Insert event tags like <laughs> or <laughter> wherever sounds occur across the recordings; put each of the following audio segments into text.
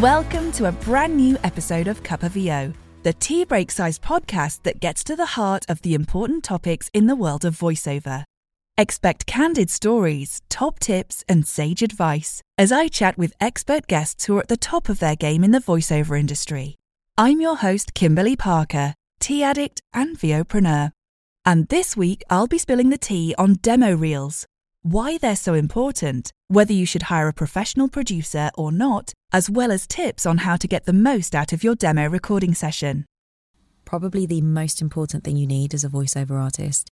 Welcome to a brand new episode of Cuppa VO, the tea break sized podcast that gets to the heart of the important topics in the world of voiceover. Expect candid stories, top tips, and sage advice as I chat with expert guests who are at the top of their game in the voiceover industry. I'm your host, Kimberly Parker, tea addict and VOpreneur. And this week, I'll be spilling the tea on demo reels, why they're so important, whether you should hire a professional producer or not, as well as tips on how to get the most out of your demo recording session. Probably the most important thing you need as a voiceover artist.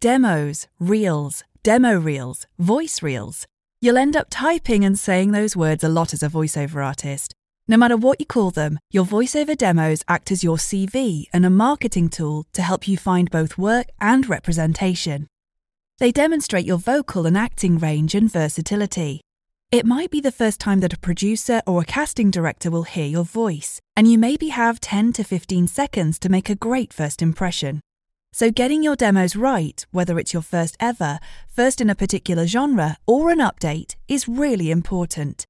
Demos, reels, demo reels, voice reels. You'll end up typing and saying those words a lot as a voiceover artist. No matter what you call them, your voiceover demos act as your CV and a marketing tool to help you find both work and representation. They demonstrate your vocal and acting range and versatility. It might be the first time that a producer or a casting director will hear your voice, and you maybe have 10 to 15 seconds to make a great first impression. So, getting your demos right, whether it's your first ever, first in a particular genre, or an update, is really important.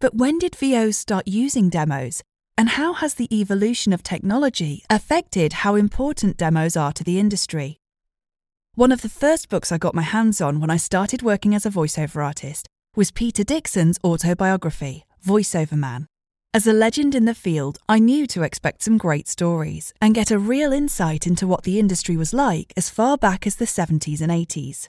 But when did VOs start using demos? And how has the evolution of technology affected how important demos are to the industry? One of the first books I got my hands on when I started working as a voiceover artist was Peter Dickson's autobiography, Voiceover Man. As a legend in the field, I knew to expect some great stories and get a real insight into what the industry was like as far back as the 70s and 80s.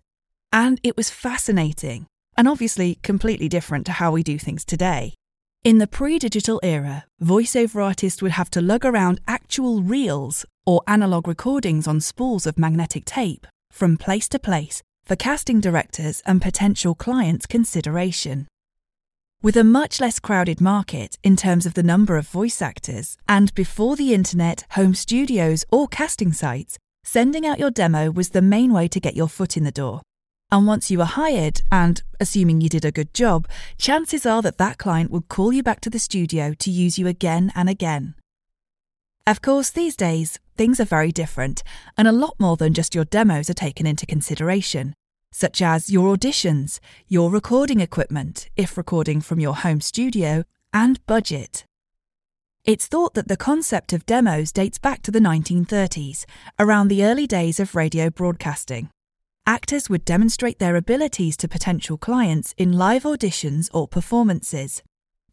And it was fascinating, and obviously completely different to how we do things today. In the pre digital era, voiceover artists would have to lug around actual reels or analog recordings on spools of magnetic tape from place to place for casting directors and potential clients' consideration. With a much less crowded market in terms of the number of voice actors, and before the internet, home studios, or casting sites, sending out your demo was the main way to get your foot in the door. And once you were hired, and assuming you did a good job, chances are that that client would call you back to the studio to use you again and again. Of course, these days, things are very different, and a lot more than just your demos are taken into consideration, such as your auditions, your recording equipment, if recording from your home studio, and budget. It's thought that the concept of demos dates back to the 1930s, around the early days of radio broadcasting. Actors would demonstrate their abilities to potential clients in live auditions or performances.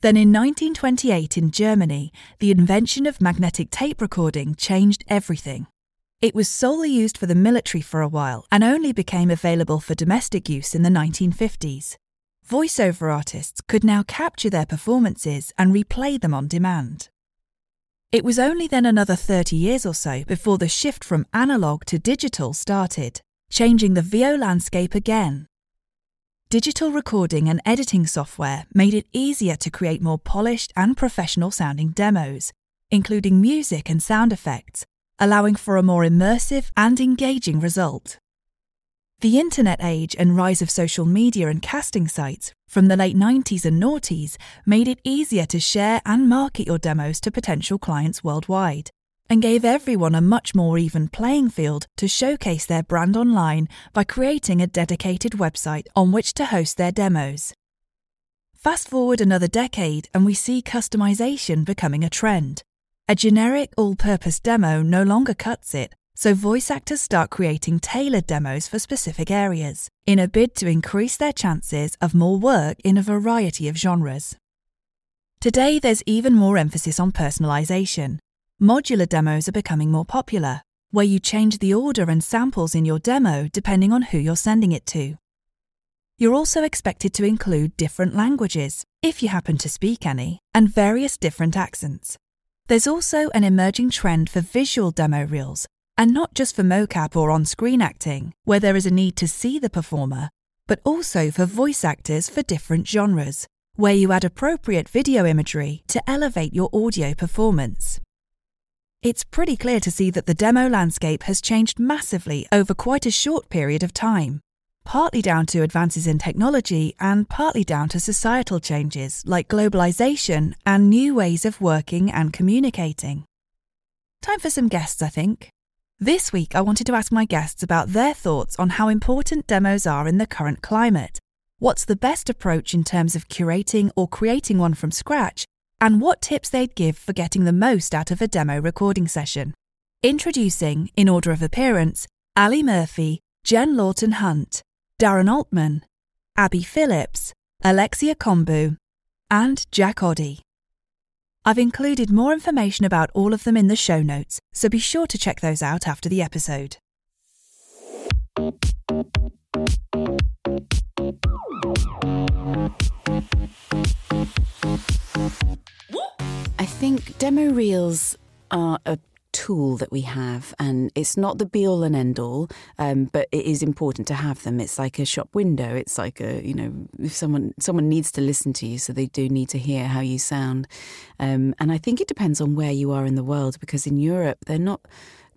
Then in 1928 in Germany, the invention of magnetic tape recording changed everything. It was solely used for the military for a while and only became available for domestic use in the 1950s. Voiceover artists could now capture their performances and replay them on demand. It was only then another 30 years or so before the shift from analog to digital started, changing the VO landscape again digital recording and editing software made it easier to create more polished and professional sounding demos, including music and sound effects, allowing for a more immersive and engaging result. The internet age and rise of social media and casting sites from the late 90s and noughties made it easier to share and market your demos to potential clients worldwide and gave everyone a much more even playing field to showcase their brand online by creating a dedicated website on which to host their demos. Fast forward another decade, and we see customization becoming a trend. A generic all purpose demo no longer cuts it, so voice actors start creating tailored demos for specific areas, in a bid to increase their chances of more work in a variety of genres. Today, there's even more emphasis on personalization, Modular demos are becoming more popular, where you change the order and samples in your demo depending on who you're sending it to. You're also expected to include different languages, if you happen to speak any, and various different accents. There's also an emerging trend for visual demo reels, and not just for mocap or on screen acting, where there is a need to see the performer, but also for voice actors for different genres, where you add appropriate video imagery to elevate your audio performance. It's pretty clear to see that the demo landscape has changed massively over quite a short period of time, partly down to advances in technology and partly down to societal changes like globalization and new ways of working and communicating. Time for some guests, I think. This week, I wanted to ask my guests about their thoughts on how important demos are in the current climate. What's the best approach in terms of curating or creating one from scratch? And what tips they'd give for getting the most out of a demo recording session. Introducing, in order of appearance, Ally Murphy, Jen Lawton Hunt, Darren Altman, Abi Philips, Alexia Kombou, and Jack Oddie. I've included more information about all of them in the show notes, so be sure to check those out after the episode. I think demo reels are a tool that we have, and it's not the be all and end all, um, but it is important to have them. It's like a shop window. It's like a you know, if someone someone needs to listen to you, so they do need to hear how you sound. Um, and I think it depends on where you are in the world, because in Europe they're not.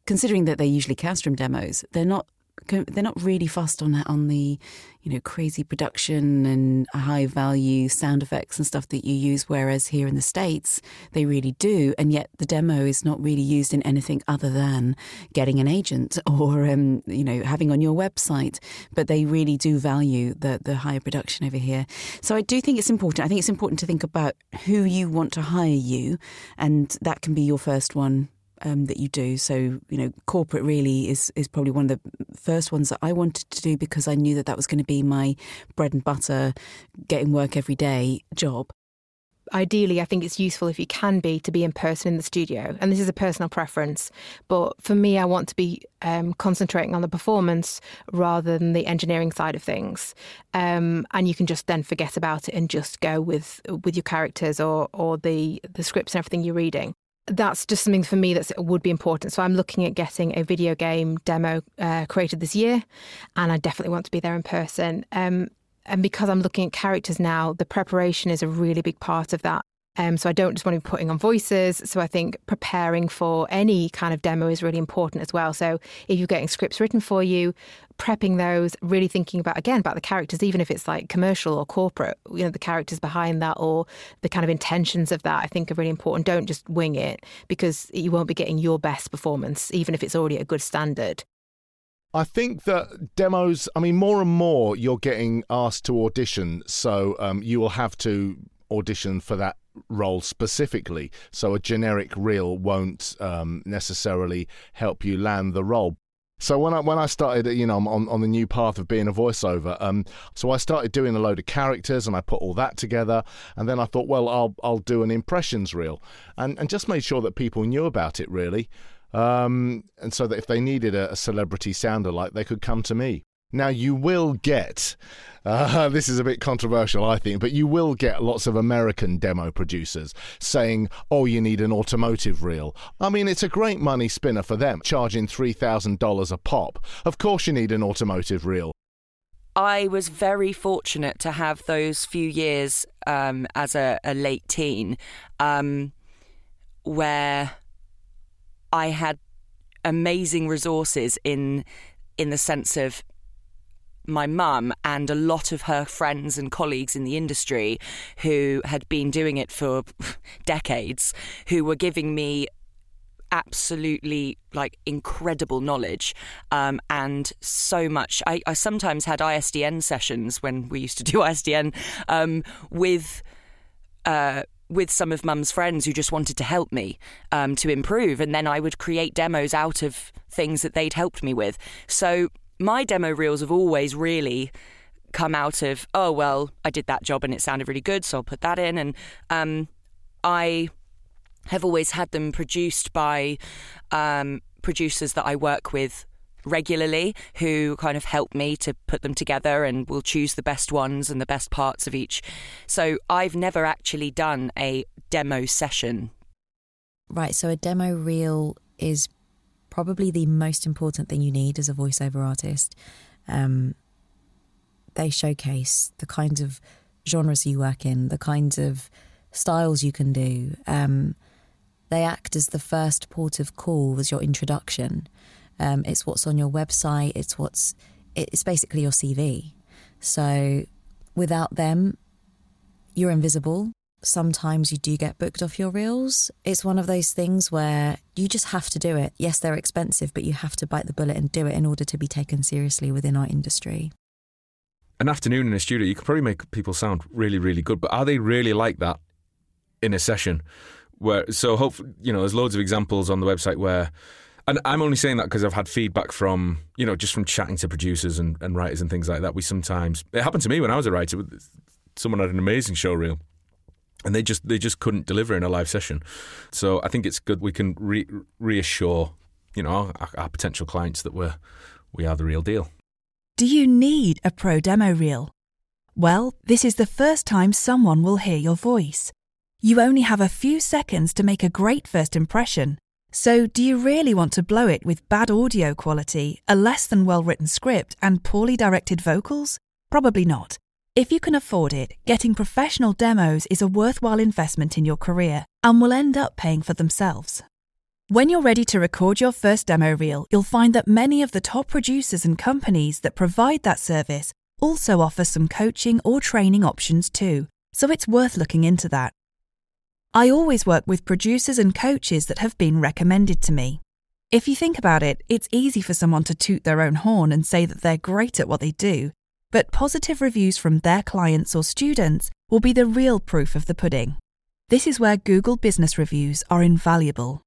Considering that they're usually Castrum demos, they're not they're not really fussed on on the you know crazy production and high value sound effects and stuff that you use whereas here in the states they really do. And yet the demo is not really used in anything other than getting an agent <laughs> or um, you know having on your website. But they really do value the the higher production over here. So I do think it's important. I think it's important to think about who you want to hire you and that can be your first one um, that you do. So you know, corporate really is is probably one of the first ones that I wanted to do because I knew that that was going to be my bread and butter, getting work every day job. Ideally, I think it's useful if you can be to be in person in the studio, and this is a personal preference. But for me, I want to be um, concentrating on the performance rather than the engineering side of things. Um, and you can just then forget about it and just go with with your characters or or the the scripts and everything you're reading that's just something for me that would be important. So I'm looking at getting a video game demo uh, created this year, and I definitely want to be there in person. Um, and because I'm looking at characters now, the preparation is a really big part of that. Um, so I don't just want to be putting on voices. So I think preparing for any kind of demo is really important as well. So if you're getting scripts written for you, prepping those, really thinking about again about the characters, even if it's like commercial or corporate, you know, the characters behind that or the kind of intentions of that, I think are really important. Don't just wing it because you won't be getting your best performance, even if it's already a good standard. I think that demos, I mean, more and more you're getting asked to audition, so um, you will have to audition for that role specifically. So a generic reel won't um, necessarily help you land the role. So when I when I started, you know, on on the new path of being a voiceover, um, so I started doing a load of characters and I put all that together, and then I thought, well, I'll I'll do an impressions reel, and and just made sure that people knew about it really, um, and so that if they needed a, a celebrity sounder like, they could come to me. Now, you will get, uh, <laughs> this is a bit controversial, I think, but you will get lots of American demo producers saying, oh, you need an automotive reel. I mean, it's a great money spinner for them, charging $3,000 a pop. Of course, you need an automotive reel. I was very fortunate to have those few years um, as a, a, late teen um, where I had amazing resources in in the sense of my mum and a lot of her friends and colleagues in the industry who had been doing it for <laughs> decades, who were giving me absolutely like incredible knowledge um, and so much. I, I, sometimes had ISDN sessions when we used to do <laughs> ISDN um, with. Uh, with some of mum's friends who just wanted to help me um, to improve. And then I would create demos out of things that they'd helped me with. So my demo reels have always really come out of oh well I did that job and it sounded really good so I'll put that in and um, I have always had them produced by um, producers that I work with regularly who kind of help me to put them together and will choose the best ones and the best parts of each. So I've never actually done a demo session. Right, so a demo reel is probably the most important thing you need as a voiceover artist. Um, they showcase the kinds of genres you work in, the kinds of styles you can do. Um, they act as the first port of call, as your introduction. Um, it's what's on your website. It's what's it's basically your CV. So without them, you're invisible sometimes you do get booked off your reels. It's one of those things where you just have to do it. Yes, they're expensive, but you have to bite the bullet and do it in order to be taken seriously within our industry. An afternoon in a studio, you could probably make people sound really, really good, but are they really like that in a session. Where so hope you know there's loads of examples on the website where. And I'm only saying that because I've had feedback from, you know, just from chatting to producers and, and writers and things like that. We sometimes, it happened to me when I was a writer. Someone had an amazing show reel and they just they just couldn't deliver in a live session. So I think it's good we can re- reassure you know our, our, potential clients that we're we are the real deal. Do you need a pro demo reel? Well, this is the first time someone will hear your voice. You only have a few seconds to make a great first impression. So, do you really want to blow it with bad audio quality, a less than well written script, and poorly directed vocals? Probably not. If you can afford it, getting professional demos is a worthwhile investment in your career and will end up paying for themselves. When you're ready to record your first demo reel, you'll find that many of the top producers and companies that provide that service also offer some coaching or training options too, so it's worth looking into that. I always work with producers and coaches that have been recommended to me. If you think about it, it's easy for someone to toot their own horn and say that they're great at what they do, but positive reviews from their clients or students will be the real proof of the pudding. This is where Google Business Reviews are invaluable.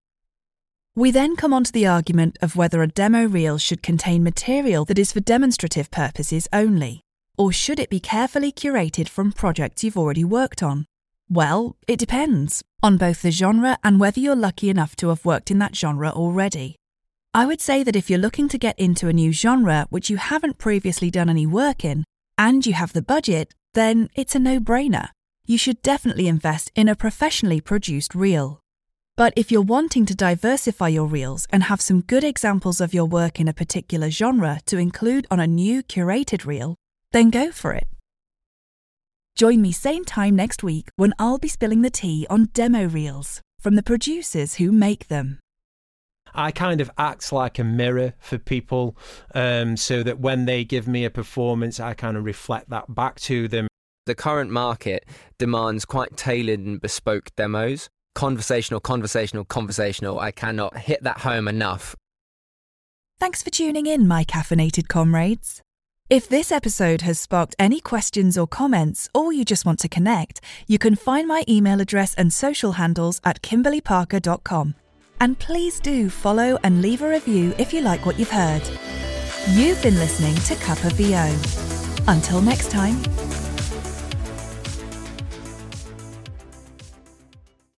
We then come on to the argument of whether a demo reel should contain material that is for demonstrative purposes only, or should it be carefully curated from projects you've already worked on? Well, it depends on both the genre and whether you're lucky enough to have worked in that genre already. I would say that if you're looking to get into a new genre which you haven't previously done any work in, and you have the budget, then it's a no brainer. You should definitely invest in a professionally produced reel. But if you're wanting to diversify your reels and have some good examples of your work in a particular genre to include on a new curated reel, then go for it. Join me same time next week when I'll be spilling the tea on demo reels from the producers who make them. I kind of act like a mirror for people um, so that when they give me a performance, I kind of reflect that back to them. The current market demands quite tailored and bespoke demos. Conversational, conversational, conversational. I cannot hit that home enough. Thanks for tuning in, my caffeinated comrades. If this episode has sparked any questions or comments, or you just want to connect, you can find my email address and social handles at kimberlyparker.com. And please do follow and leave a review if you like what you've heard. You've been listening to Cuppa VO. Until next time.